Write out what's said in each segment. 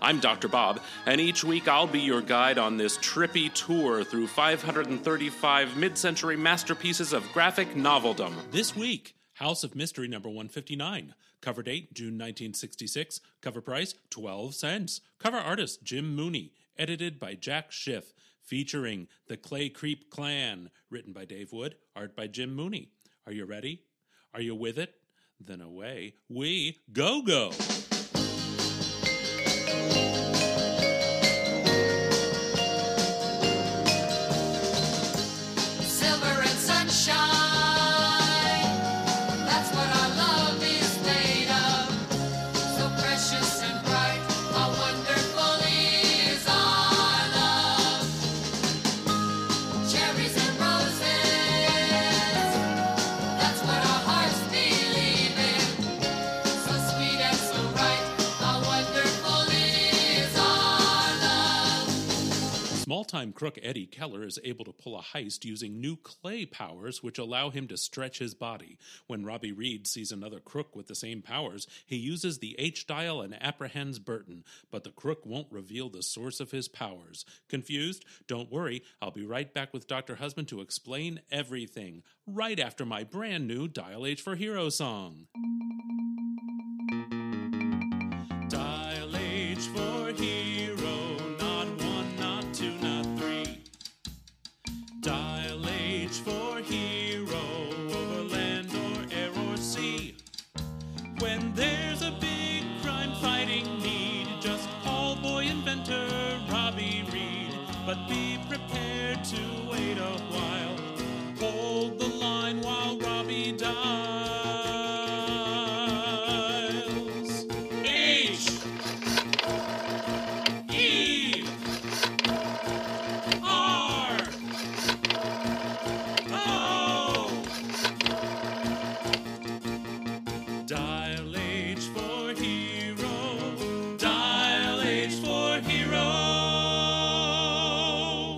I'm Dr. Bob, and each week I'll be your guide on this trippy tour through 535 mid century masterpieces of graphic noveldom. This week, House of Mystery number 159. Cover date June 1966. Cover price 12 cents. Cover artist Jim Mooney. Edited by Jack Schiff. Featuring the Clay Creep Clan. Written by Dave Wood. Art by Jim Mooney. Are you ready? Are you with it? Then away we go go. Time crook Eddie Keller is able to pull a heist using new clay powers, which allow him to stretch his body. When Robbie Reed sees another crook with the same powers, he uses the H dial and apprehends Burton, but the crook won't reveal the source of his powers. Confused? Don't worry, I'll be right back with Dr. Husband to explain everything, right after my brand new Dial H for Hero song. Dial H for hero, Dial H for hero, over land or air or sea. When there's a big crime fighting need, just call boy inventor Robbie Reed. But be prepared to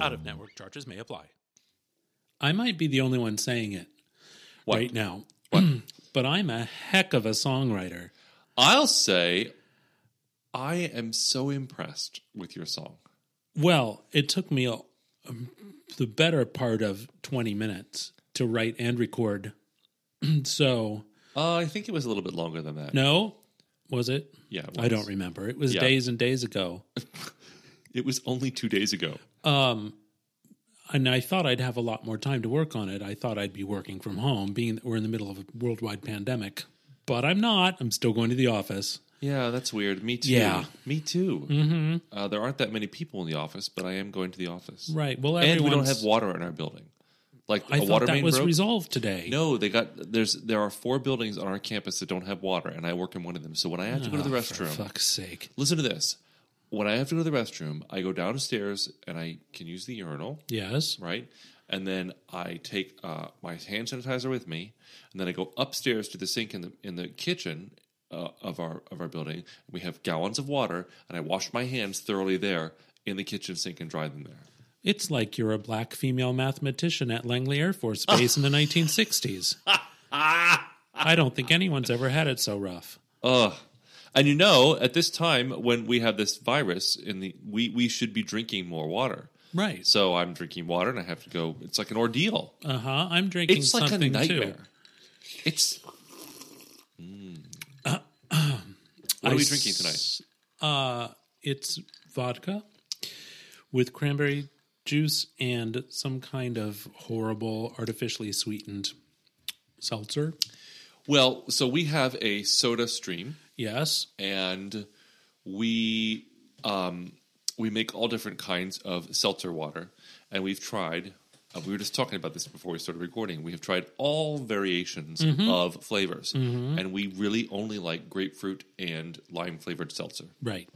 Out of network charges may apply. I might be the only one saying it right now. but I'm a heck of a songwriter. I'll say I am so impressed with your song. Well, it took me a, um, the better part of 20 minutes to write and record. so, Uh, I think it was a little bit longer than that. no, was it? Yeah, it I don't remember. It was Yeah. days and days ago. It was only two days ago. Um, and I thought I'd have a lot more time to work on it. I thought I'd be working from home, being we're in the middle of a worldwide pandemic. But I'm not. I'm still going to the office. Yeah, that's weird. Me too. Yeah. Me too. Mm-hmm. Uh, there aren't that many people in the office, but I am going to the office. Right. Well, And we don't have water in our building. Like I a thought water that main was broke. resolved today. No, they got there's there are four buildings on our campus that don't have water, and I work in one of them. So when I have to go to the Oh, for restroom, fuck's sake. listen to this. When I have to go to the restroom, I go downstairs and I can use the urinal. Yes. right? And then I take uh, my hand sanitizer with me, and then I go upstairs to the sink in the in the kitchen uh, of our of our building. We have gallons of water, and I wash my hands thoroughly there in the kitchen sink and dry them there. It's like you're a black female mathematician at Langley Air Force Base in the 1960s. I don't think anyone's ever had it so rough. Ugh. And you know, at this time when we have this virus, in the we we should be drinking more water. Right. So I'm drinking water, and I have to go. It's like an ordeal. Uh huh. I'm drinking It's like a something nightmare. too. It's. what I are we drinking tonight? Uh, it's vodka with cranberry juice and some kind of horrible artificially sweetened seltzer. Well, so we have a SodaStream. Yes. and we um, we make all different kinds of seltzer water, and we've tried. Uh, we were just talking about this before we started recording. We have tried all variations of flavors, and we really only like grapefruit and lime flavored seltzer. Right.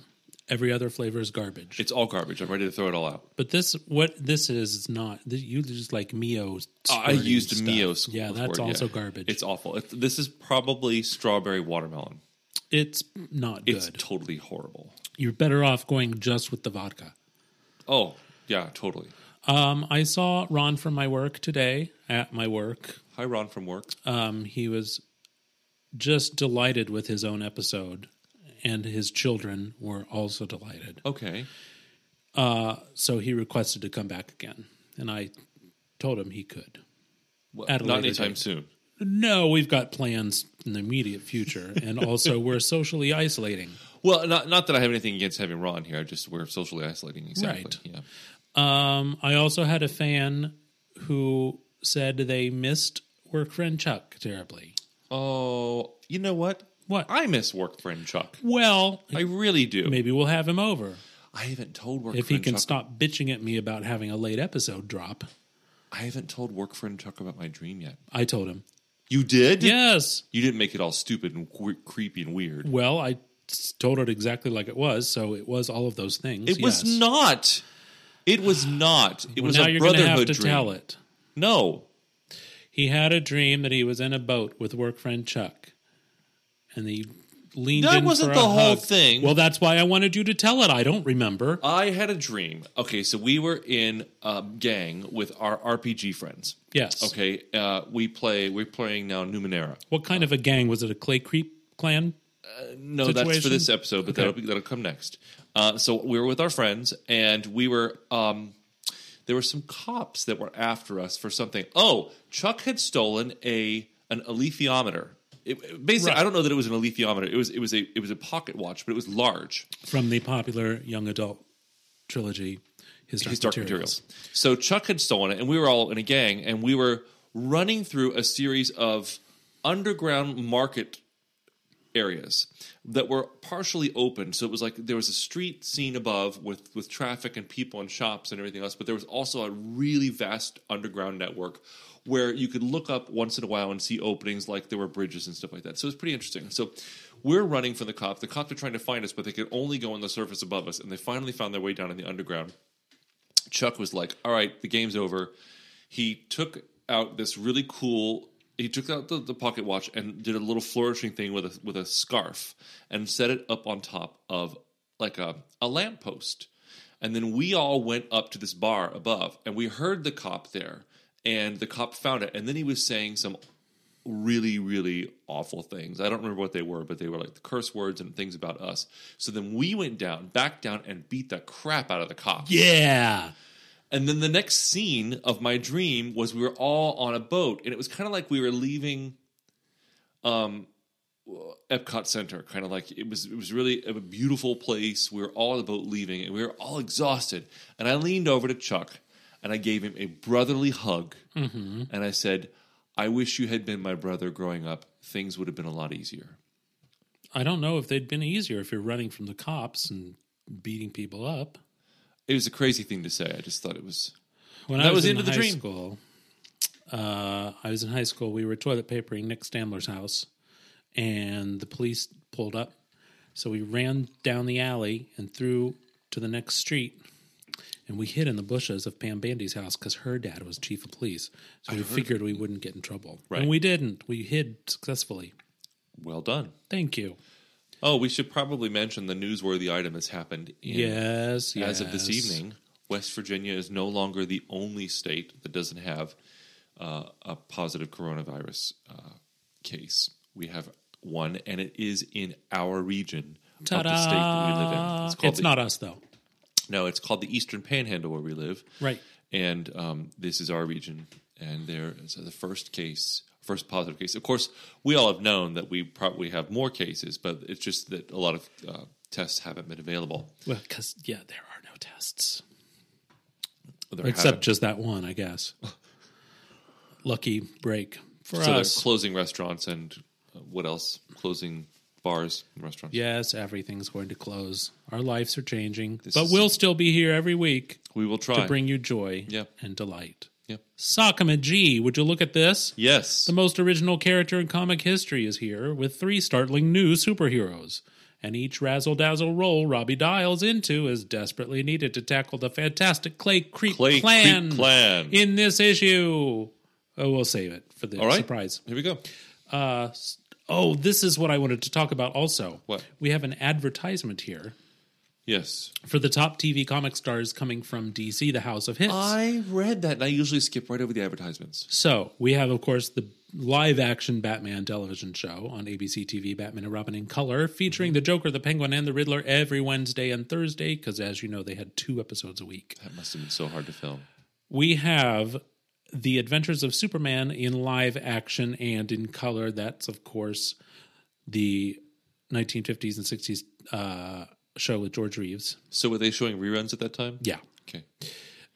Every other flavor is garbage. It's all garbage. I'm ready to throw it all out. but this, what this is, is not. You just like Mio. I used stuff. Mio. Yeah, that's also yeah. garbage. It's awful. It, this is probably strawberry watermelon. It's not good. It's totally horrible. You're better off going just with the vodka. Oh yeah, totally. Um, I saw Ron from my work today at my work. Hi, Ron from work. Um, he was just delighted with his own episode, and his children were also delighted. Okay. So he requested to come back again, and I told him he could. Well, At a not later anytime date. soon. No, we've got plans in the immediate future, and also we're socially isolating. Well, not not that I have anything against having Ron here. I just we're socially isolating. Exactly. Right. Yeah. Um, I also had a fan who said they missed work friend Chuck terribly. Oh, you know what? What? I miss work friend Chuck. Well, I really do. maybe we'll have him over I haven't told work if he can Chuck. stop bitching at me about having a late episode drop. I haven't told work friend Chuck about my dream yet. I told him. You did? Yes. You didn't make it all stupid and cre- creepy and weird. Well, I s- told it exactly like it was, so it was all of those things. It was not. It was not. It Well, was now a you're going to brotherhood have to dream. tell it. No. He had a dream that he was in a boat with work friend Chuck, and he leaned That wasn't the whole hug. thing. Well, that's why I wanted you to tell it. I don't remember. I had a dream. Okay, so we were in a gang with our RPG friends. Yes. Okay, uh, we play. We're playing now Numenera. What kind of a gang was it? A Clay Creep clan? No, that's for this episode, but Okay. that'll be, that'll come next. Uh, so we were with our friends, and we were. Um, there were some cops that were after us for something. Oh, Chuck had stolen a an alethiometer. It, basically, Right. I don't know that it was an alethiometer. It was it was a it was a pocket watch, but it was large. from the popular young adult trilogy, His Dark, his dark Materials. materials. So Chuck had stolen it, and we were all in a gang, and we were running through a series of underground market areas that were partially open. So it was like there was a street scene above with with traffic and people and shops and everything else, but there was also a really vast underground network where you could look up once in a while and see openings like there were bridges and stuff like that. So it was pretty interesting. So we're running from the cops. The cops are trying to find us, but they could only go on the surface above us, and they finally found their way down in the underground. Chuck was like, "All right, the game's over." He took out this really cool. He took out the, the pocket watch and did a little flourishing thing with a with a scarf and set it up on top of like a a lamppost. And then we all went up to this bar above, and we heard the cop there, and the cop found it, and then he was saying some really, really awful things. I don't remember what they were, but they were like the curse words and things about us. So then we went down, back down, and beat the crap out of the cop. Yeah. And then the next scene of my dream was we were all on a boat, and it was kind of like we were leaving um Epcot Center, kind of like it was it was really a beautiful place. We were all on the boat leaving, and we were all exhausted. And I leaned over to Chuck and I gave him a brotherly hug, and I said, "I wish you had been my brother growing up. Things would have been a lot easier." I don't know if they'd been easier if you're running from the cops and beating people up. It was a crazy thing to say. I just thought it was. When That I was, was in into the high dream. school, uh, I was in high school. We were toilet papering Nick Standler's house, and the police pulled up. So we ran down the alley and through to the next street, and we hid in the bushes of Pam Bandy's house because her dad was chief of police. So we figured we wouldn't get in trouble, Right. and we didn't. We hid successfully. Well done. Thank you. Oh, we should probably mention the newsworthy item has happened in Yes, yes. as of this evening, West Virginia is no longer the only state that doesn't have uh, a positive coronavirus uh, case. We have one, and it is in our region of the state that we live in. It's, called the- not us though, No, it's called the Eastern Panhandle where we live. right? And um, this is our region, and there is the first case, first positive case. Of course, we all have known that we probably have more cases, but it's just that a lot of uh, tests haven't been available. Well, because yeah, there are no tests. There Except haven't- just that one, I guess. Lucky break for us. so they're us. closing restaurants and uh, what else? Closing bars and restaurants. yes, everything's going to close. Our lives are changing, This but we'll still be here every week we will try to bring you joy Yep. and delight. Yep. Sakama G, would you look at this? Yes. The most original character in comic history is here with three startling new superheroes. and each razzle dazzle role Robbie dials into is desperately needed to tackle the fantastic Clay Creep Clay Clan, Creep Clan. in this issue. Oh, we'll save it for the right. surprise. Here we go. Uh, oh, this is what I wanted to talk about also. What? We have an advertisement here Yes. for the top TV comic stars coming from DC, the House of Hits. I read that and I usually skip right over the advertisements. So we have, of course, the live action Batman television show on ABC TV, Batman and Robin in color, featuring the Joker, the Penguin, and the Riddler every Wednesday and Thursday, because as you know, they had two episodes a week. That must have been so hard to film. We have The Adventures of Superman in live action and in color. That's, of course, the 1950s and 60s uh, show with George Reeves. So were they showing reruns at that time? Yeah. Okay.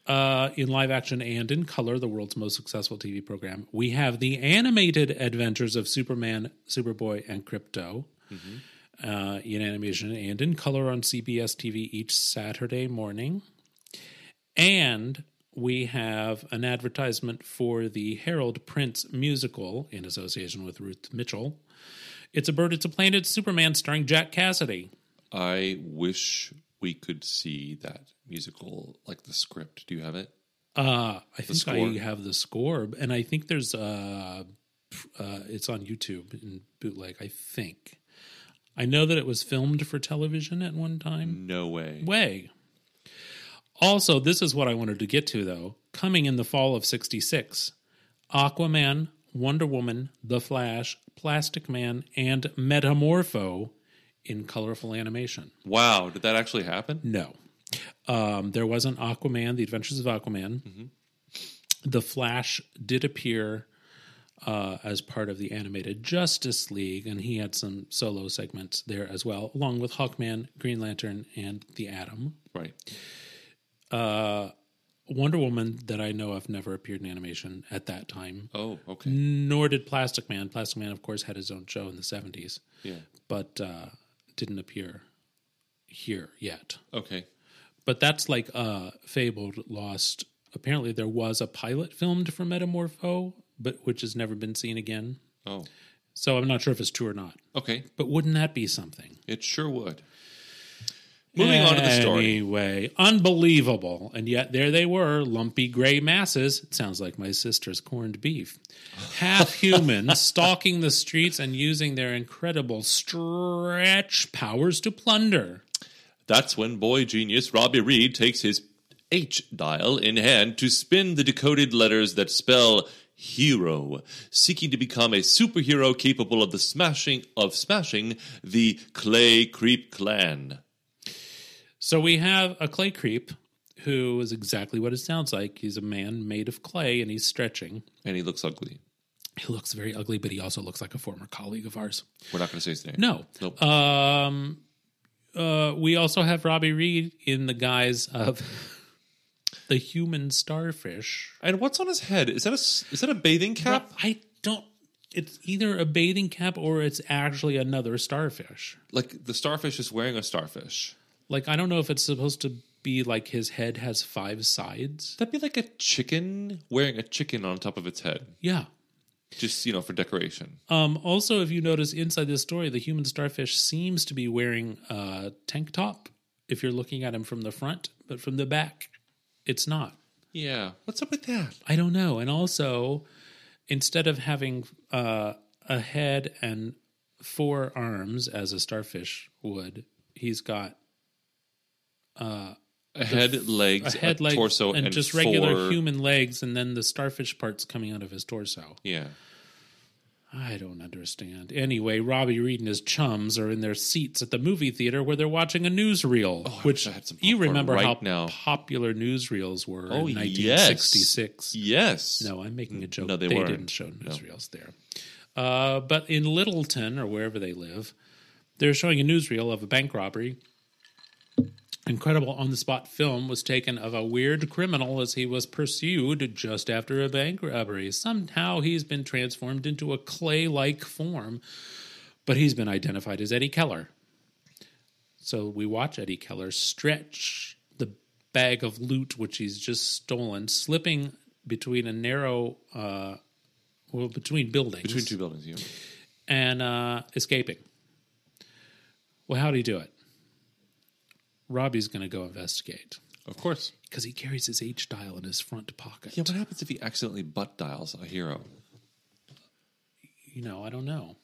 uh, in live action and in color, the world's most successful TV program. We have the animated adventures of Superman, Superboy, and Krypto uh, in animation and in color on CBS TV each Saturday morning. And we have an advertisement for the Harold Prince musical in association with Ruth Mitchell. It's a Bird, It's a Plane, It's Superman starring Jack Cassidy. I wish we could see that musical, like the script. Do you have it? Uh, I think score? I have the score, and I think there's uh, uh, it's on YouTube in bootleg. I think. I know that it was filmed for television at one time. No way. Way. Also, this is what I wanted to get to though. Coming in the fall of '66, Aquaman, Wonder Woman, The Flash, Plastic Man, and Metamorpho in colorful animation. Wow, did that actually happen? No. Um, there was an Aquaman, The Adventures of Aquaman. The Flash did appear uh, as part of the animated Justice League, and he had some solo segments there as well, along with Hawkman, Green Lantern, and the Atom. Right. Wonder Woman, that I know of, never appeared in animation at that time, Oh, okay. nor did Plastic Man. Plastic Man, of course, had his own show in the 70s, Yeah. but uh, didn't appear here yet. Okay. but that's like uh fabled lost apparently there was a pilot filmed for metamorpho but which has never been seen again Oh, so i'm not sure if it's true or not okay. but wouldn't that be something It sure would. Moving on to the story. anyway unbelievable and yet there they were lumpy gray masses it sounds like my sister's corned beef half human stalking the streets and using their incredible stretch powers to plunder That's when boy genius Robbie Reed takes his H dial in hand to spin the decoded letters that spell hero, seeking to become a superhero capable of the smashing of smashing the Clay Creep clan. So we have a clay creep who is exactly what it sounds like. He's a man made of clay and he's stretching. And he looks ugly. He looks very ugly, but he also looks like a former colleague of ours. We're not going to say his name. No. Nope. Um, uh, we also have Robbie Reed in the guise of the human starfish. and what's on his head? Is that a is that a bathing cap? I don't. It's either a bathing cap or it's actually another starfish. Like the starfish is wearing a starfish. Like I don't know if it's supposed to be like his head has five sides. That'd be like a chicken wearing a chicken on top of its head, Yeah. just you know for decoration. Um, also, if you notice inside this story, the human starfish seems to be wearing a tank top if you're looking at him from the front, but from the back, it's not. Yeah, what's up with that? I don't know. And also, instead of having uh, a head and four arms as a starfish would, he's got A head, legs, a head, a leg, torso, and, and, just regular human legs, and then the starfish parts coming out of his torso. Yeah, I don't understand. Anyway, Robbie Reed and his chums are in their seats at the movie theater where they're watching a newsreel. I which wish I had some you remember right how now. popular newsreels were Oh, in 1966. yes. No, I'm making a joke. No, they they didn't show newsreels there. Uh, but in Littleton or wherever they live, they're showing a newsreel of a bank robbery. Incredible on the spot film was taken of a weird criminal as he was pursued just after a bank robbery. Somehow he's been transformed into a clay like form, but he's been identified as Eddie Keller. So we watch Eddie Keller stretch the bag of loot which he's just stolen, slipping between a narrow, uh, well, between buildings, between two buildings. You. and uh, escaping. Well, how'd he do it? Robbie's going to go investigate Of course. because he carries his H dial in his front pocket. Yeah, what happens if he accidentally butt dials a hero? You know, I don't know.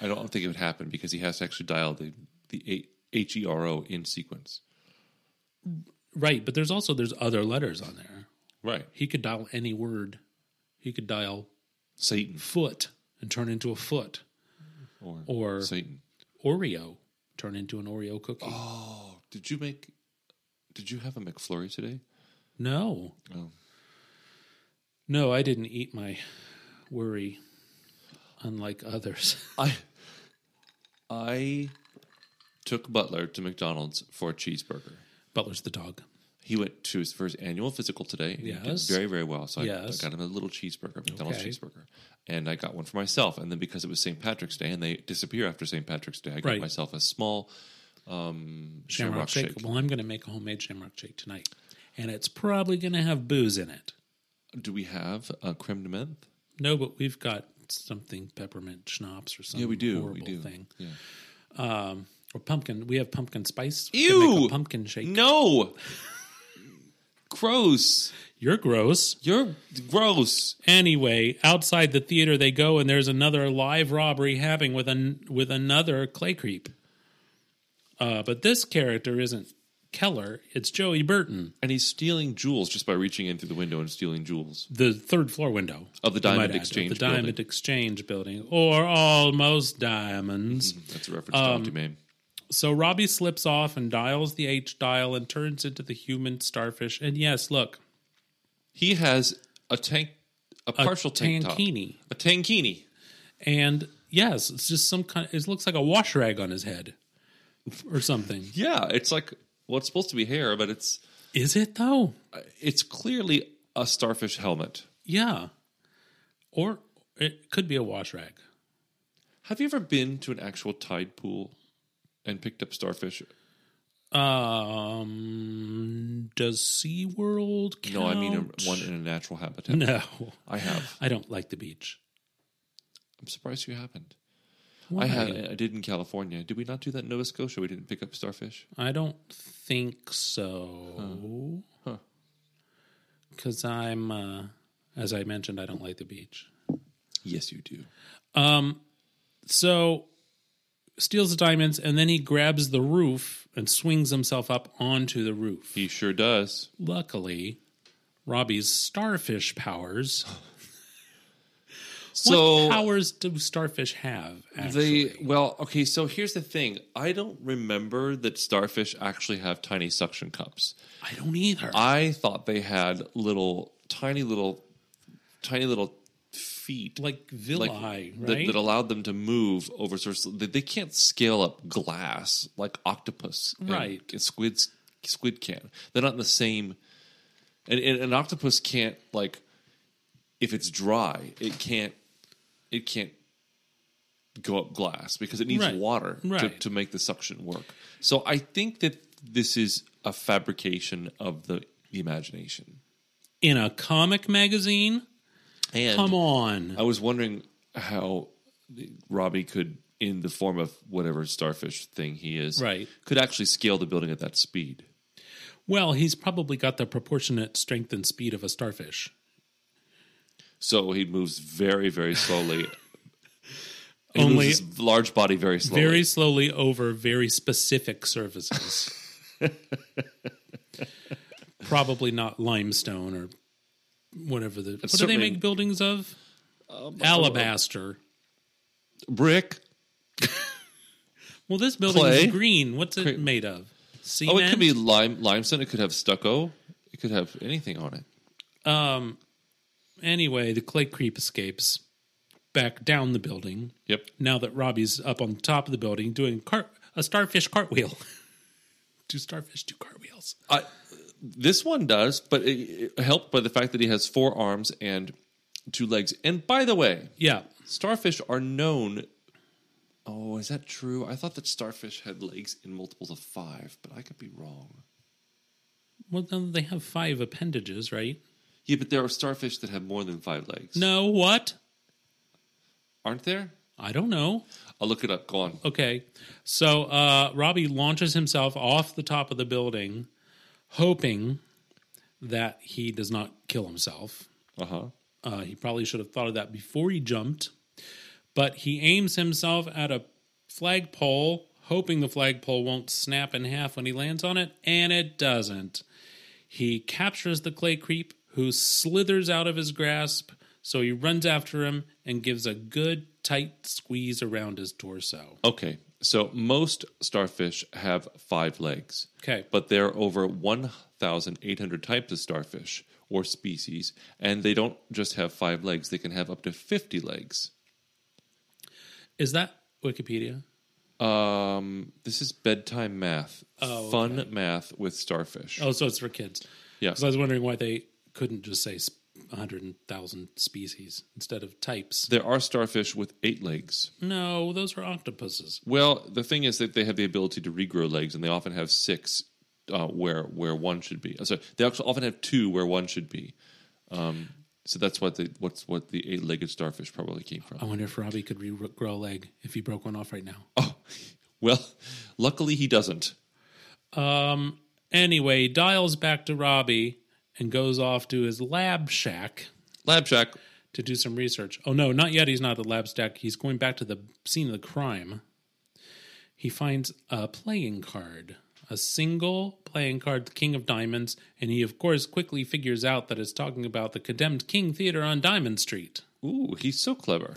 I don't think it would happen because he has to actually dial the the H E R O in sequence. Right, but there's also there's other letters on there. Right. He could dial any word. He could dial Satan foot and turn into a foot. or, Or- Satan. Oreo turn into an Oreo cookie. Oh, did you make? Did you have a McFlurry today? No. Oh. No, I didn't eat my worry unlike others. I I took Butler to McDonald's for a cheeseburger. Butler's the dog. He went to his first annual physical today. Yes. very, very well. So I, I got him a little cheeseburger, McDonald's Okay. cheeseburger. And I got one for myself. And then because it was St. Patrick's Day and they disappear after St. Patrick's Day, I got Right. myself a small um, Shamrock, shamrock, shake. shake. Well, I'm going to make a homemade shamrock shake tonight. And it's probably going to have booze in it. Do we have a creme de menthe? No, but we've got something peppermint schnapps or something. Yeah, we do. Horrible We do. thing. Yeah. Um, or pumpkin. We have pumpkin spice. Ew! a pumpkin shake. No! gross. You're gross. You're gross. Anyway, outside the theater they go, and there's another live robbery happening with an with another clay creep. Uh, but this character isn't Keller; it's Joey Burton, And he's stealing jewels just by reaching in through the window and stealing jewels. the third floor window Of the Diamond add, Exchange the Diamond building. Exchange building, or almost diamonds. That's a reference Um, to Mame. So Robbie slips off and dials the H dial and turns into the human starfish. And yes, look, He has a tank, a partial tank top. tankini. A tankini. And yes, it's just some kind. It looks like a wash rag on his head, or something. Yeah, it's like well, it's supposed to be hair, but it's Is it though? it's clearly a starfish helmet. Yeah. Or it could be a wash rag. Have you ever been to an actual tide pool and picked up starfish? Um, does SeaWorld count? No, I mean a, one in a natural habitat. No, I have. I don't like the beach. I'm surprised you haven't. Why? I had. I did in California. Did we not do that in Nova Scotia? We didn't pick up starfish. I don't think so. Huh. Because I'm, uh, as I mentioned, I don't like the beach. Yes, you do. Um, So steals the diamonds and then he grabs the roof and swings himself up onto the roof. He sure does. Luckily, Robbie's starfish powers. So what powers do starfish have? Actually, They well, okay. So here's the thing. I don't remember that starfish actually have tiny suction cups. I don't either. I thought they had little, tiny little, tiny little feet, like villi, like, right? that, that allowed them to move over source. They, they can't scale up glass like octopus, and Right. Squids, squid can. They're not in the same. And, and an octopus can't like, if it's dry, it can't, it can't go up glass because it needs Right. water to, to make the suction work. So I think that this is a fabrication of the, the imagination. In a comic magazine? And Come on. I was wondering how Robbie could, in the form of whatever starfish thing he is, Right. could actually scale the building at that speed. Well, he's probably got the proportionate strength and speed of a starfish. So he moves very, very slowly. He Only- moves his large body very slowly. Very slowly over very specific surfaces. probably not limestone or whatever the. What do they certainly- make buildings of? Alabaster. brick. Well, this building Clay. is green. What's it made of? Cement. Oh, it could be lime limestone. It could have stucco. It could have anything on it. Um. Anyway, the clay creep escapes back down the building. Yep. Now that Robbie's up on top of the building doing cart a starfish cartwheel. two starfish, two cartwheels. I, this one does, but it, it helped by the fact that he has four arms and two legs. And by the way, Yeah. starfish are known. Oh, is that true? I thought that starfish had legs in multiples of five, but I could be wrong. Well, then they have five appendages, right? Yeah, but there are starfish that have more than five legs. No, what? aren't there? I don't know. I'll look it up. Go on. Okay. So uh, Robbie launches himself off the top of the building, hoping that he does not kill himself. Uh huh. Uh, he probably should have thought of that before he jumped. But he aims himself at a flagpole, hoping the flagpole won't snap in half when he lands on it, and it doesn't. He captures the clay creep, who slithers out of his grasp, so he runs after him and gives a good tight squeeze around his torso. Okay. So most starfish have five legs. Okay. But there are over 1,800 types of starfish or species, and they don't just have five legs, they can have up to 50 legs. Is that Wikipedia? Um, this is bedtime math. Oh, Fun math with starfish. Oh, so it's for kids. Yeah. Because I was wondering why they couldn't just say 100,000 species instead of types. There are starfish with eight legs. No, those are octopuses. Well, the thing is that they have the ability to regrow legs, and they often have six uh, where where one should be. So they often have two where one should be. Um, so that's what the what's what the eight legged starfish probably came from. I wonder if Robbie could regrow a leg if he broke one off right now. Oh, well, luckily he doesn't. Um. Anyway, dials back to Robbie and goes off to his lab shack Lab Shack. to do some research. Oh no, not yet. He's not at the lab shack. He's going back to the scene of the crime. He finds a playing card, a single playing card, the King of Diamonds, and he of course quickly figures out that it's talking about the condemned King Theater on Diamond Street. Ooh, he's so clever.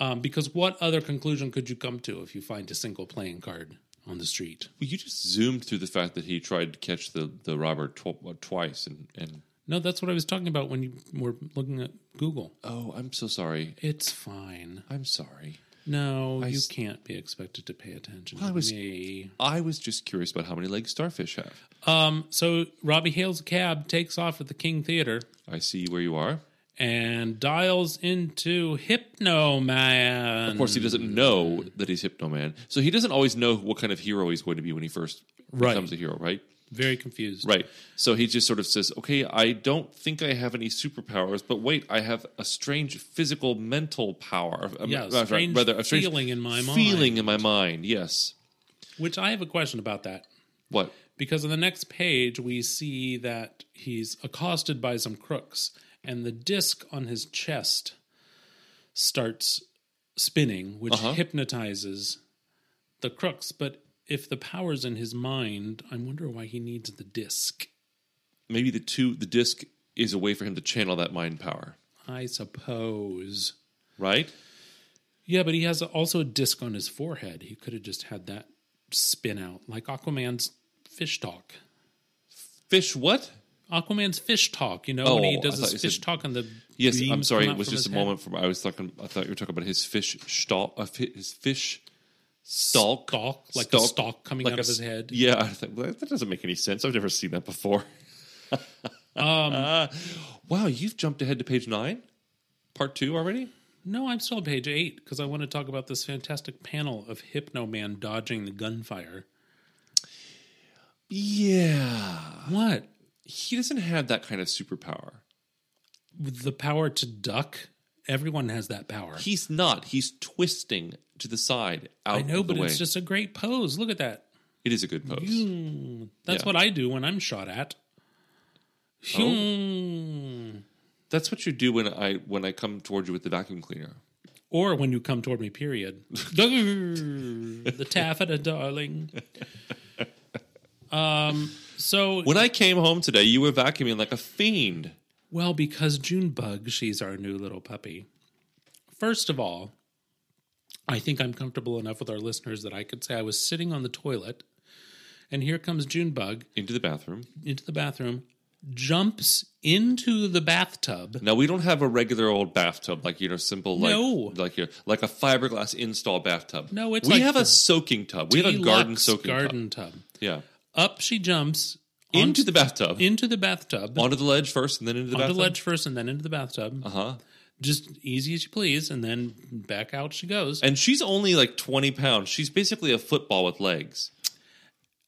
Um, because what other conclusion could you come to if you find a single playing card on the street? Well, you just zoomed through the fact that he tried to catch the the robber tw- twice, and and No, that's what I was talking about when you were looking at Google. oh, I'm so sorry. It's fine. I'm sorry. No, you s- can't be expected to pay attention I to was- me. I was just curious about how many legs starfish have. Um, so Robbie hails a cab, takes off at the King Theater, I see where you are. And dials into Hypno Man. Of course, he doesn't know that he's Hypno Man, so he doesn't always know what kind of hero he's going to be when he first Right. becomes a hero, right? Very confused. Right. So he just sort of says, "Okay, I don't think I have any superpowers, but wait, I have a strange physical, mental power. Um, Yeah, uh, strange rather, a strange feeling in my mind. feeling in my mind. Yes. Which I have a question about that. What? Because on the next page, we see that he's accosted by some crooks, and the disc on his chest starts spinning, which Uh-huh. hypnotizes the crooks. But if the power's in his mind, I wonder why he needs the disc. Maybe the two, the disc is a way for him to channel that mind power, I suppose. right? Yeah, but he has also a disc on his forehead. He could have just had that spin out, like Aquaman's fish talk. Fish, what? Aquaman's fish talk, you know, when he Oh, does his fish said- talk and the Yes, I'm sorry. It was just a head. moment from. I was talking. I thought you were talking about his fish stalk. Uh, his fish stalk, Stalk, like a stalk coming out a of his head. Yeah, I thought, well, that doesn't make any sense. I've never seen that before. Um, wow, you've jumped ahead to page nine, part two already. No, I'm still on page eight because I want to talk about this fantastic panel of Hypno Man dodging the gunfire. Yeah, What? He doesn't have that kind of superpower. With the power to duck? Everyone has that power. He's not. He's twisting to the side. Out I know, of the but way. it's just a great pose. Look at that. It is a good pose. That's Yeah. what I do when I'm shot at. Oh. That's what you do when I when I come toward you with the vacuum cleaner. Or when you come toward me, period. the taffeta, darling. Um. So When I came home today, you were vacuuming like a fiend. Well, because Junebug, she's our new little puppy. First of all, I think I'm comfortable enough with our listeners that I could say I was sitting on the toilet, and here comes Junebug Into the bathroom. into the bathroom, jumps into the bathtub. Now we don't have a regular old bathtub like you know simple like No. like your like a fiberglass install bathtub. No, it's we like have a soaking tub. We have a garden soaking garden tub. tub. Yeah, Up she jumps into the bathtub, into the bathtub, onto the ledge first, and then into the onto bathtub. the ledge first, and then into the bathtub. Uh huh. Just easy as you please, and then back out she goes. And she's only like twenty pounds. She's basically a football with legs.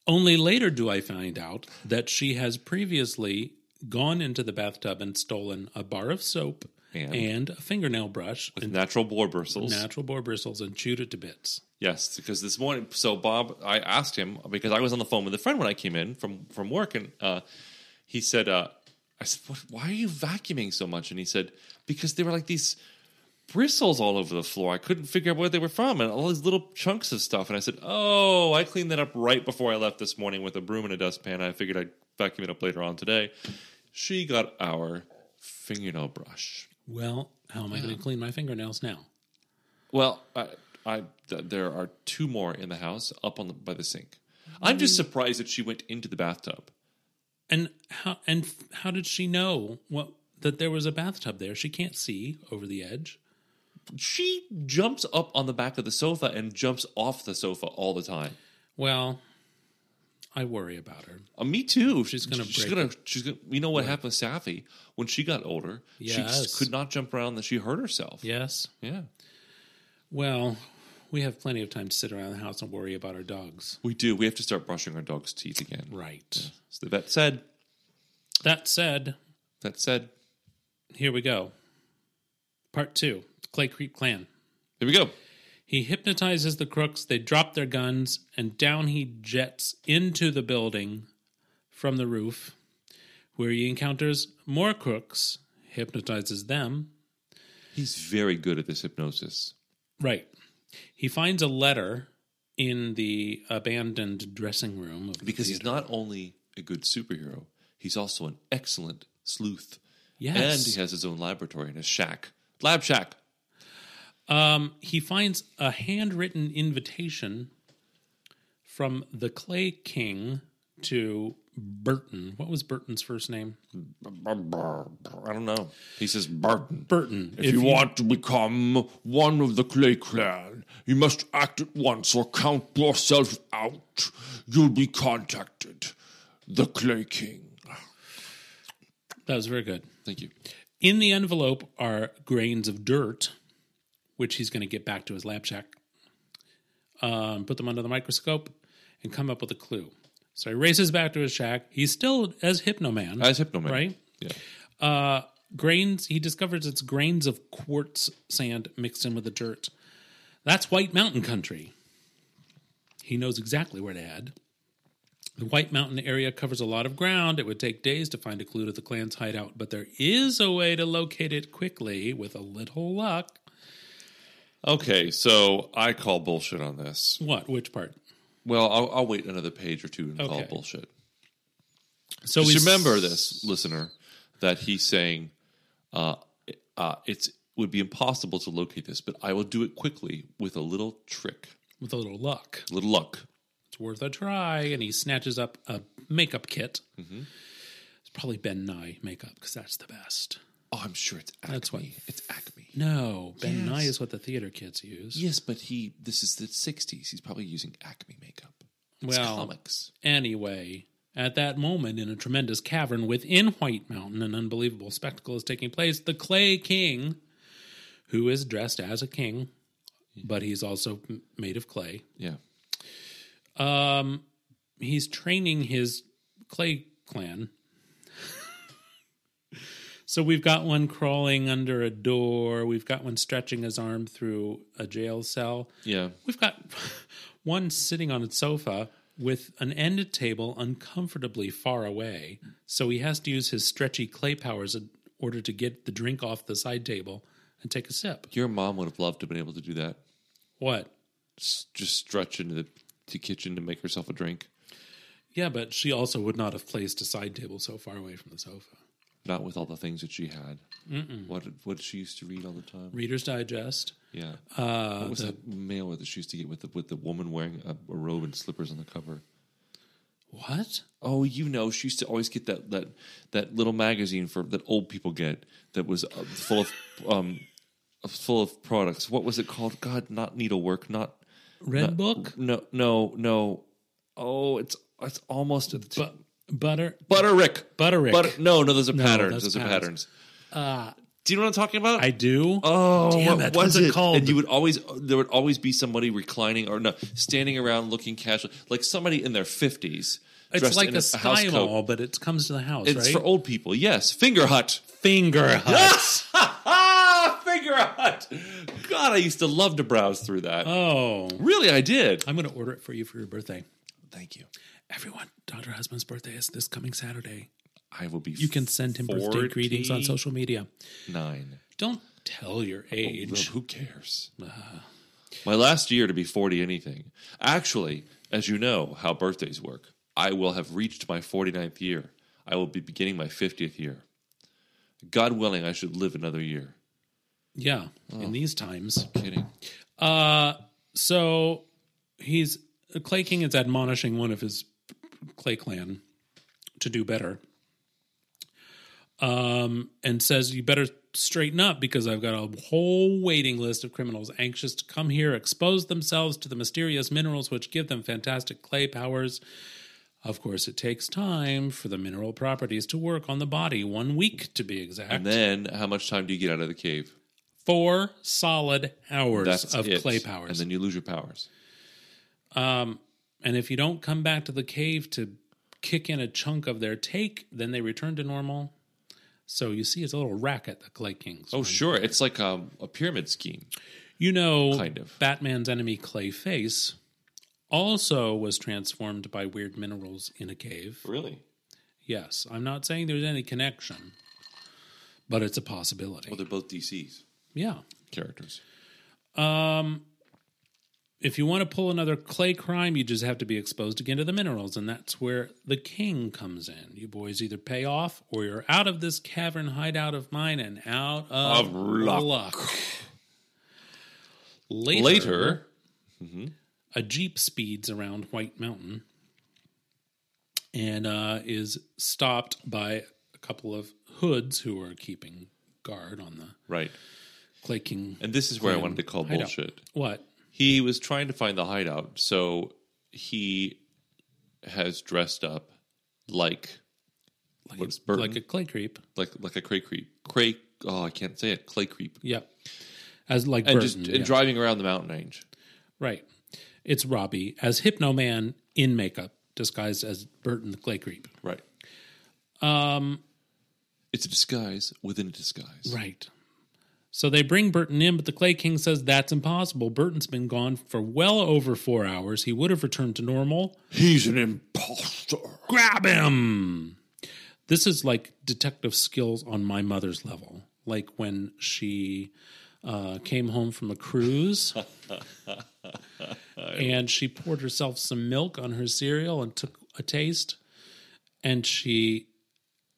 Only later do I find out that she has previously gone into the bathtub and stolen a bar of soap And, and a fingernail brush and natural boar bristles. natural boar bristles and chewed it to bits. Yes, because this morning, so Bob, I asked him because I was on the phone with a friend when I came in from from work, and uh, he said, uh, "I said, what, why are you vacuuming so much?" And he said, "Because there were like these bristles all over the floor. I couldn't figure out where they were from, and all these little chunks of stuff." And I said, "Oh, I cleaned that up right before I left this morning with a broom and a dustpan. I figured I'd vacuum it up later on today." She got our fingernail brush. Well, how am I going to mm. clean my fingernails now? Well, I, I th- there are two more in the house up on the by the sink. I'm just mm. surprised that she went into the bathtub. And how and f- how did she know what that there was a bathtub there? She can't see over the edge. She jumps up on the back of the sofa and jumps off the sofa all the time. Well, I worry about her. Uh, me too. She's gonna She's break gonna. She's gonna. You know what happened with Safi when she got older? She Yes. just could not jump around. That she hurt herself. Yes. Yeah. Well, we have plenty of time to sit around the house and worry about our dogs. We do. We have to start brushing our dog's teeth again. Right. So the vet said. That said, That said. here we go. Part two Clay Creep Clan. Here we go. He hypnotizes the crooks, they drop their guns, and down he jets into the building from the roof, where he encounters more crooks, hypnotizes them. He's very good at this hypnosis. Right. He finds a letter in the abandoned dressing room because he's not only a good superhero, he's also an excellent sleuth. Yes. And he has his own laboratory in his shack. Lab shack. Um, he finds a handwritten invitation from the Clay King to Burton. What was Burton's first name? I don't know. He says, Burton. Burton. If, you, want to become one of the Clay clan, you must act at once or count yourself out. You'll be contacted. The Clay King. that was very good. Thank you. In the envelope are grains of dirt, which he's going to get back to his lab shack, um, put them under the microscope, and come up with a clue. So he races back to his shack. He's still as Hypnoman. As Hypnoman. Right? Yeah. Uh, grains, he discovers it's grains of quartz sand mixed in with the dirt. That's White Mountain country. He knows exactly where to head. The White Mountain area covers a lot of ground. It would take days to find a clue to the clan's hideout, but there is a way to locate it quickly with a little luck. Okay, so I call bullshit on this. What? Which part? Well, I'll, I'll wait another page or two and call Okay. bullshit. So Just remember this, listener, that he's saying uh, uh, it's would be impossible to locate this, but I will do it quickly with a little trick, with a little luck. a little luck. It's worth a try. And he snatches up a makeup kit. Mm-hmm. It's probably Ben Nye makeup because that's the best. Oh, I'm sure it's Acme. That's what- It's Acme. No, Ben Yes. Nye is what the theater kids use. Yes, but he. This is the '60s. He's probably using Acme makeup. It's Well, comics. Anyway, at that moment, in a tremendous cavern within White Mountain, an unbelievable spectacle is taking place. The Clay King, who is dressed as a king, but he's also m- made of clay. Yeah. Um, he's training his Clay clan. So we've got one crawling under a door. We've got one stretching his arm through a jail cell. Yeah. We've got one sitting on a sofa with an end table uncomfortably far away. So he has to use his stretchy clay powers in order to get the drink off the side table and take a sip. Your mom would have loved to have been able to do that. What? S- Just stretch into the, the kitchen to make herself a drink. Yeah, but she also would not have placed a side table so far away from the sofa. Not with all the things that she had. What did, what did she used to read all the time? Reader's Digest. Yeah. Uh, what was the- that mail that she used to get with the with the woman wearing a, a robe and slippers on the cover? What? Oh, you know, she used to always get that that that little magazine for that old people get that was uh, full of um full of products. What was it called? God, not needlework, not Red not- Book? No, no, no. Oh, it's it's almost at the tip. Bu- butter? Butterick. Butterick. Butter, rick. No, no, those are No, Those are patterns. patterns. Uh, do you know what I'm talking about? I do. Oh, Damn what it, was what's it called? And you would always there would always be somebody reclining or no, standing around looking casual, like somebody in their fifties. it's like a, house style coat. but it comes to the house, It's right? for old people. Yes, Fingerhut. Finger hut. Huts. God, God, I used to love to browse through that. Oh, really, I did. I'm going to order it for you for your birthday. Thank you. Everyone, Dr. Husband's birthday is this coming Saturday. I will be. You can send him birthday greetings on social media. Nine. Don't tell your Well, age. who cares? My last year to be 40 anything. Actually, as you know how birthdays work, I will have reached my 49th year. I will be beginning my 50th year. God willing, I should live another year. Yeah, in these times. Kidding. Uh, so he's Clay King is admonishing one of his Clay clan to do better. Um, and says you better straighten up because I've got a whole waiting list of criminals anxious to come here, expose themselves to the mysterious minerals which give them fantastic clay powers. Of course, it takes time for the mineral properties to work on the body, one week to be exact. And then, how much time do you get out of the cave? Four solid hours That's of it. clay powers. And then you lose your powers. Um, and if you don't come back to the cave to kick in a chunk of their take, then they return to normal. So you see, it's a little racket, the Clay Kings. Oh, sure. It's like um, a pyramid scheme. You know, Kind of. Batman's enemy Clayface also was transformed by weird minerals in a cave. Really? Yes, I'm not saying there's any connection, but it's a possibility. Well, they're both DC's yeah. characters. If you want to pull another clay crime, you just have to be exposed again to the minerals, and that's where the king comes in. You boys either pay off or you're out of this cavern hideout of mine and out of, Of luck. luck. Later, Later. a jeep speeds around White Mountain and uh, is stopped by a couple of hoods who are keeping guard on the Right. Clay King. And this is where I wanted to call hideout. bullshit. What? He was trying to find the hideout, so he has dressed up like Like, What's a, Burton? like a clay creep. like like a cray creep, cray. Oh, I can't say it. Clay creep, Yep. As like and Burton, just yeah. and driving around the mountain range. Right. It's Robbie as Hypno Man in makeup, disguised as Burton the Clay Creep. Right. Um, it's a disguise within a disguise. Right. So they bring Burton in, but the Clay King says that's impossible. Burton's been gone for well over four hours. He would have returned to normal. He's an imposter. Grab him! This is like detective skills on my mother's level. Like when she uh, came home from a cruise and she poured herself some milk on her cereal and took a taste. And she,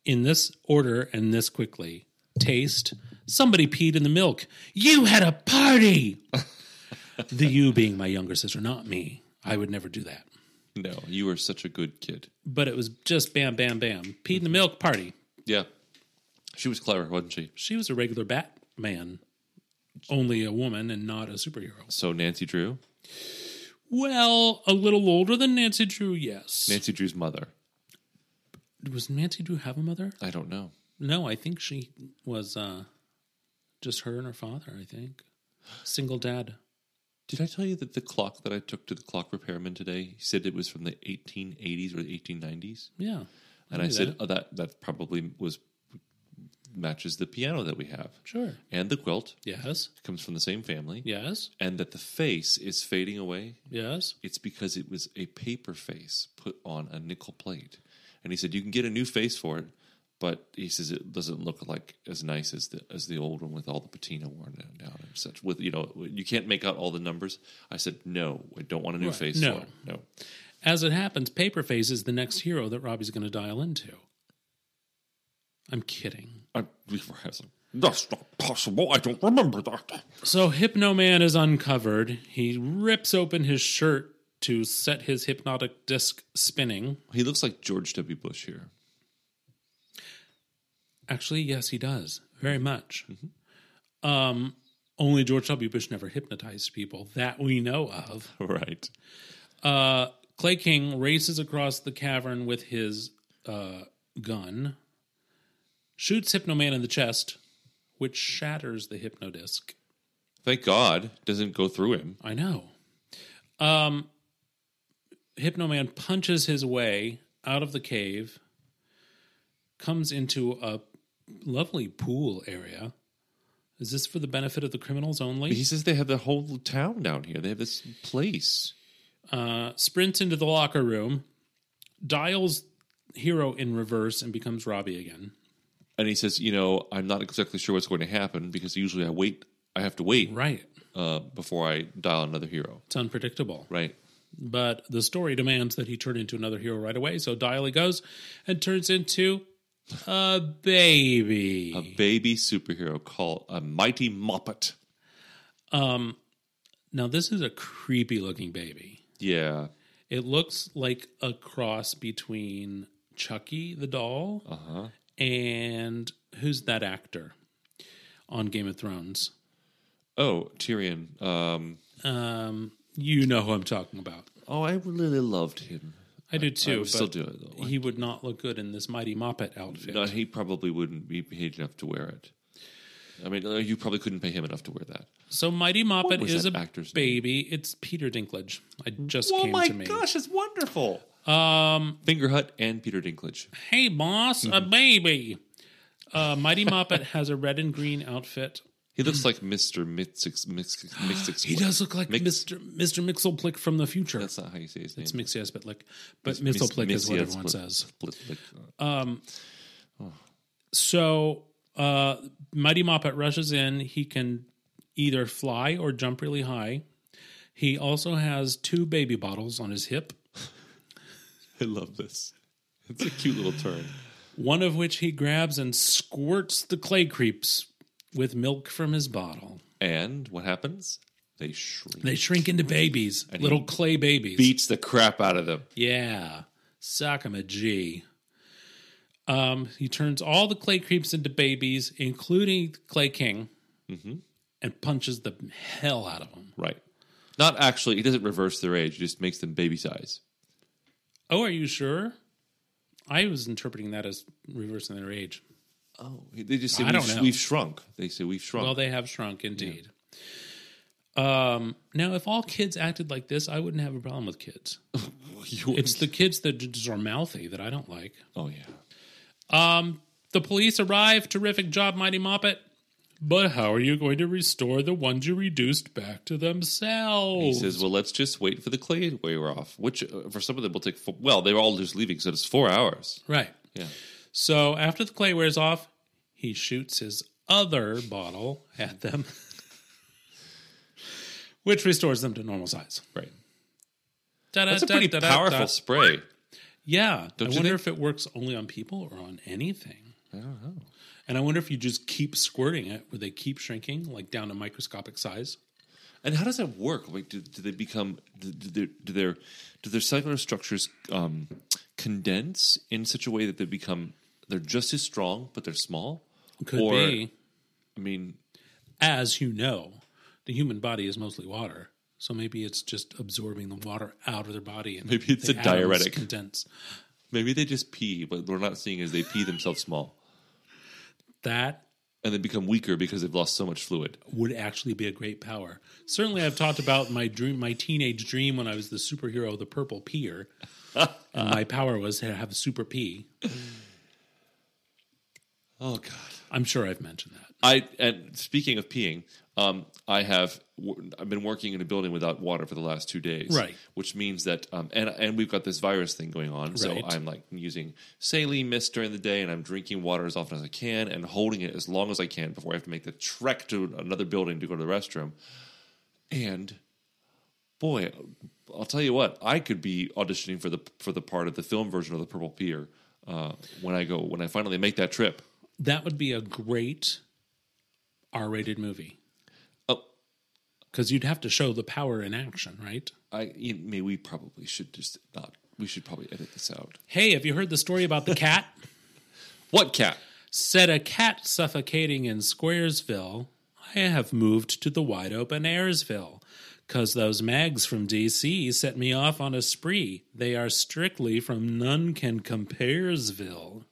in this order and this quickly, taste, somebody peed in the milk. You had a party! the you being my younger sister, not me. I would never do that. No, you were such a good kid. But it was just bam, bam, bam. Peed in the milk party. Yeah, she was clever, wasn't she? She was a regular Batman, only a woman and not a superhero. So Nancy Drew, Well, a little older than Nancy Drew, yes. Nancy Drew's mother. Was Nancy Drew have a mother? I don't know. No, I think she was uh, just her and her father, I think. Single dad. Did I tell you that the clock that I took to the clock repairman today? He said it was from the 1880s or the 1890s, Yeah. and I said that. oh, that that probably was matches the piano that we have, Sure. and the quilt Yes. comes from the same family, Yes. and that the face is fading away. Yes. It's because it was a paper face put on a nickel plate, and he said you can get a new face for it, but he says it doesn't look like as nice as the as the old one with all the patina worn down, and such. With you know you can't make out all the numbers. I said no, I don't want a new Right. face No. No, As it happens, Paperface is the next hero that Robbie's going to dial into. I'm kidding. I, that's not possible. I don't remember that. So Hypno Man is uncovered. He rips open his shirt to set his hypnotic disc spinning. he looks like George W. Bush here. Actually, yes, he does. Very much. Um, only George W. Bush never hypnotized people that we know of. Right. Uh, Clay King races across the cavern with his uh, gun, shoots Hypno Man in the chest, which shatters the hypno disc. Thank God doesn't go through him. I know. Um, Hypno Man punches his way out of the cave, comes into a lovely pool area. Is this for the benefit of the criminals only? He says they have the whole town down here. They have this place. uh, sprints into the locker room, dials hero in reverse, and becomes Robbie again. And he says, you know, I'm not exactly sure what's going to happen because usually I wait. I have to wait Right. uh, before I dial another hero. It's unpredictable. Right. But the story demands that he turn into another hero right away. So dial he goes and turns into a baby. A baby superhero called a Mighty Moppet. Um now, this is a creepy looking baby. Yeah. It looks like a cross between Chucky the doll Uh-huh. and who's that actor on Game of Thrones? Oh, Tyrion. Um, Um, you know who I'm talking about. oh, I really loved him. I do too. I would but still do it, though. He would not look good in this Mighty Moppet outfit. No, he probably wouldn't be paid enough to wear it. I mean, uh, you probably couldn't pay him enough to wear that. so Mighty Moppet is a actor's baby. It's Peter Dinklage. I just oh came to me. Oh my gosh, it's wonderful. Um, Fingerhut and Peter Dinklage. Hey, boss, a baby. Uh, Mighty Moppet has a red and green outfit. He looks like Mister Mixix Mix Mix. He does look like Mix- Mr. Mr. Mixelplick from the future. That's not how you say his name. it's Mxyzptlk, but Mis- Mixelplick is what everyone says. Split- Split- So uh, Mighty Moppet rushes in. He can either fly or jump really high. He also has two baby bottles on his hip, I love this. It's a cute little turn. one of which he grabs and squirts the clay creeps with milk from his bottle. And what happens? They shrink. They shrink into babies, little he clay babies. Beats the crap out of them. Yeah, Sockamagee. Um, he turns all the clay creeps into babies, including Clay King, and punches the hell out of them. Right. Not actually. He doesn't reverse their age. He just makes them baby size. Oh, are you sure? I was interpreting that as reversing their age. Oh, they just say I we've, don't know. we've shrunk. They say we've shrunk. Well, they have shrunk indeed. Um, now, if all kids acted like this, I wouldn't have a problem with kids. You- It's the kids that just are mouthy that I don't like. oh yeah. The police arrive. Terrific job, Mighty Moppet. But how are you going to restore the ones you reduced back to themselves? He says, "Well, let's just wait for the clay to wear off." Which uh, for some of them will take. Four, well, they're all just leaving, so it's four hours. right. Yeah. So after the clay wears off, he shoots his other bottle at them, which restores them to normal size. Right. That's a pretty powerful spray. Yeah. Don't I you wonder think? if it works only on people or on anything. I don't know. And I wonder if you just keep squirting it, where they keep shrinking, like down to microscopic size. And how does that work? Like, do, do they become? Do, do, their, do their do their cellular structures um, condense in such a way that they become they're just as strong, but they're small? Could Or- be. I mean, As you know, the human body is mostly water. So maybe it's just absorbing the water out of their body. And Maybe it's a diuretic. Condense. maybe they just pee, but we're not seeing as they pee themselves small, That and they become weaker because they've lost so much fluid. would actually be a great power. Certainly, I've talked about my dream, my teenage dream when I was the superhero, the Purple Peer, and my power was to have a super pee. Oh God. I'm sure I've mentioned that. I and speaking of peeing, um, I have I've been working in a building without water for the last two days, Right. Which means that um, and and we've got this virus thing going on, so Right. I'm like using saline mist during the day, and I'm drinking water as often as I can, and holding it as long as I can before I have to make the trek to another building to go to the restroom. And boy, I'll tell you what, I could be auditioning for the for the part of the film version of the Purple Pier uh, when I go when I finally make that trip. That would be a great R-rated movie Oh, because you'd have to show the power in action, right? I you know, maybe we probably should just not. We should probably edit this out. Hey, have you heard the story about the cat? What cat? Said a cat suffocating in Squaresville. I have moved to the wide open Airsville. Cause those mags from DC set me off on a spree. They are strictly from None Can Comparesville.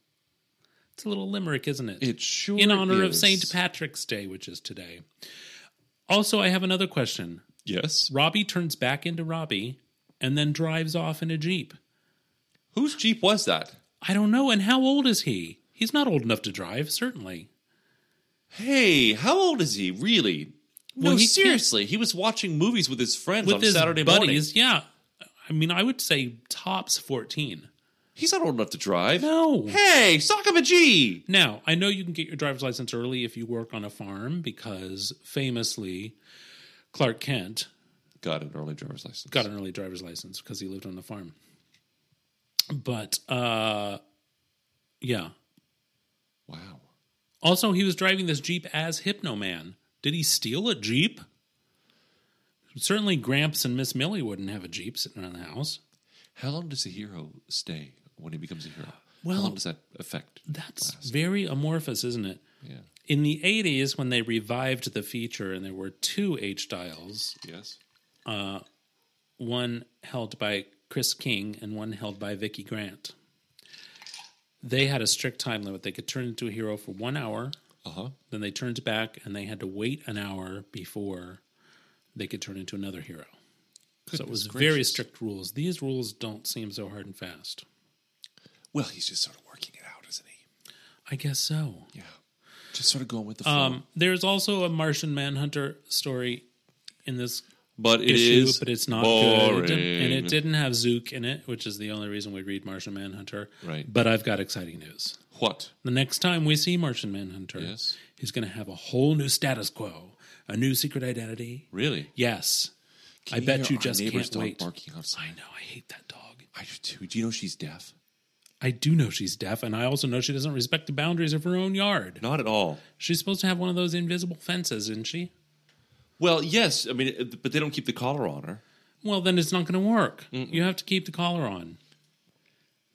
It's a little limerick, isn't it? It sure In honor of. St. Patrick's Day, which is today. Also, I have another question. Yes. Robbie turns back into Robbie and then drives off in a Jeep. Whose Jeep was that? I don't know. And how old is he? He's not old enough to drive, certainly. Hey, how old is he really? No, Well, he seriously. He was watching movies with his friends With on his Saturday morning. yeah. I mean, I would say tops 14. He's not old enough to drive. No. Hey, Sockamagee. Now, I know you can get your driver's license early if you work on a farm because famously, Clark Kent Got an early driver's license. got an early driver's license because he lived on the farm. But, uh, yeah. Wow. Also, he was driving this Jeep as Hypno Man. Did he steal a Jeep? Certainly, Gramps and Miss Millie wouldn't have a Jeep sitting around the house. How long does a hero stay when he becomes a hero? Well, How long does that affect? That's last? very amorphous, isn't it? Yeah. In the 80s, when they revived the feature and there were two H dials, Yes. one held by Chris King and one held by Vicki Grant, they had a strict time limit. They could turn into a hero for one hour, Uh huh. then they turned back and they had to wait an hour before they could turn into another hero. so it was Goodness very strict rules. These rules don't seem so hard and fast. Well, he's just sort of working it out, isn't he? I guess so. Yeah. Just sort of going with the flow. Um, there's also a Martian Manhunter story in this but it issue, is but it's not boring. good. And it didn't have Zook in it, which is the only reason we read Martian Manhunter. Right. But I've got exciting news. What? The next time we see Martian Manhunter, Yes. he's going to have a whole new status quo, a new secret identity. Really? Yes. Can I bet you our just can't dog wait. Barking outside. I know. I hate that dog. I do too. Do you know she's deaf? I do know she's deaf, and I also know she doesn't respect the boundaries of her own yard. Not at all. She's supposed to have one of those invisible fences, isn't she? Well, yes. I mean, but they don't keep the collar on her. Well, then it's not going to work. You have to keep the collar on.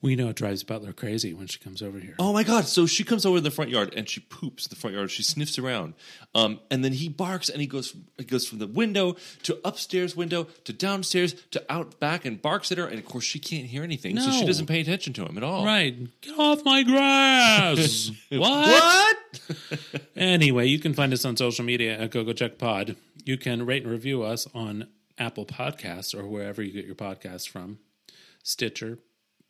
We know it drives Butler crazy when she comes over here. Oh my god! So she comes over in the front yard and she poops in the front yard. She sniffs around, um, and then he barks and he goes from, he goes from the window to upstairs window to downstairs to out back and barks at her. And of course, she can't hear anything, so she No. doesn't pay attention to him at all. Right. Get off my grass. what? What? Anyway, you can find us on social media at GoGo Check Pod. You can rate and review us on Apple Podcasts or wherever you get your podcasts from. Stitcher,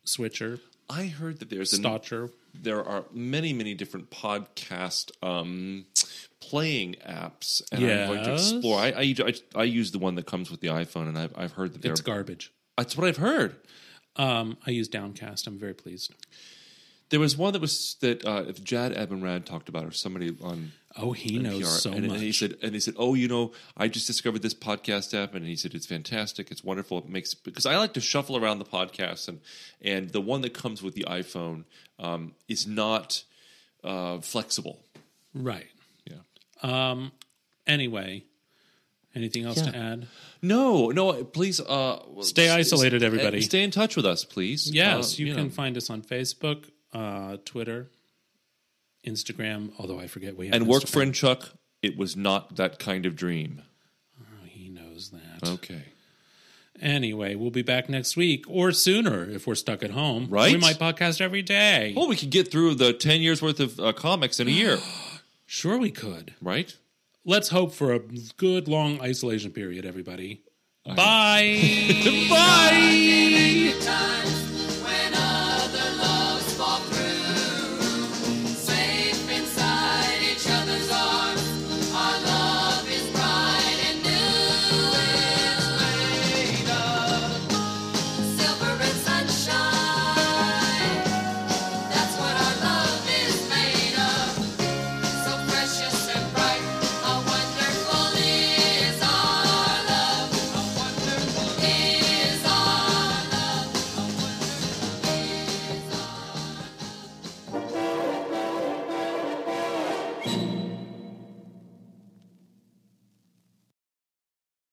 Switcher, I heard that there's a Stotcher. there are many many different podcast um, playing apps, and I'm going to explore. I, I I I use the one that comes with the iPhone, and I've I've heard that It's garbage. that's what I've heard. Um, I use Downcast. I'm very pleased. There was one that was that uh, if Jad Abumrad talked about, or somebody on Oh, he knows so and, much. and he said, and he said, oh, you know, I just discovered this podcast app, and he said it's fantastic, it's wonderful, it makes because I like to shuffle around the podcasts, and and the one that comes with the iPhone um, is not uh, flexible. right. Yeah. Anyway, anything else to add? No, no, please uh, Stay isolated, everybody. Stay in touch with us, please. Yes, Uh, you, can know. find us on Facebook, uh, Twitter, Instagram. Although I forget we have and work Instagram. friend Chuck. It was not that kind of dream. Oh, he knows that. Okay. Anyway, we'll be back next week or sooner if we're stuck at home. Right? We might podcast every day. Well, we could get through the ten years worth of uh, comics in a year, Sure, we could. right? Let's hope for a good long isolation period, everybody. Bye. Bye. Times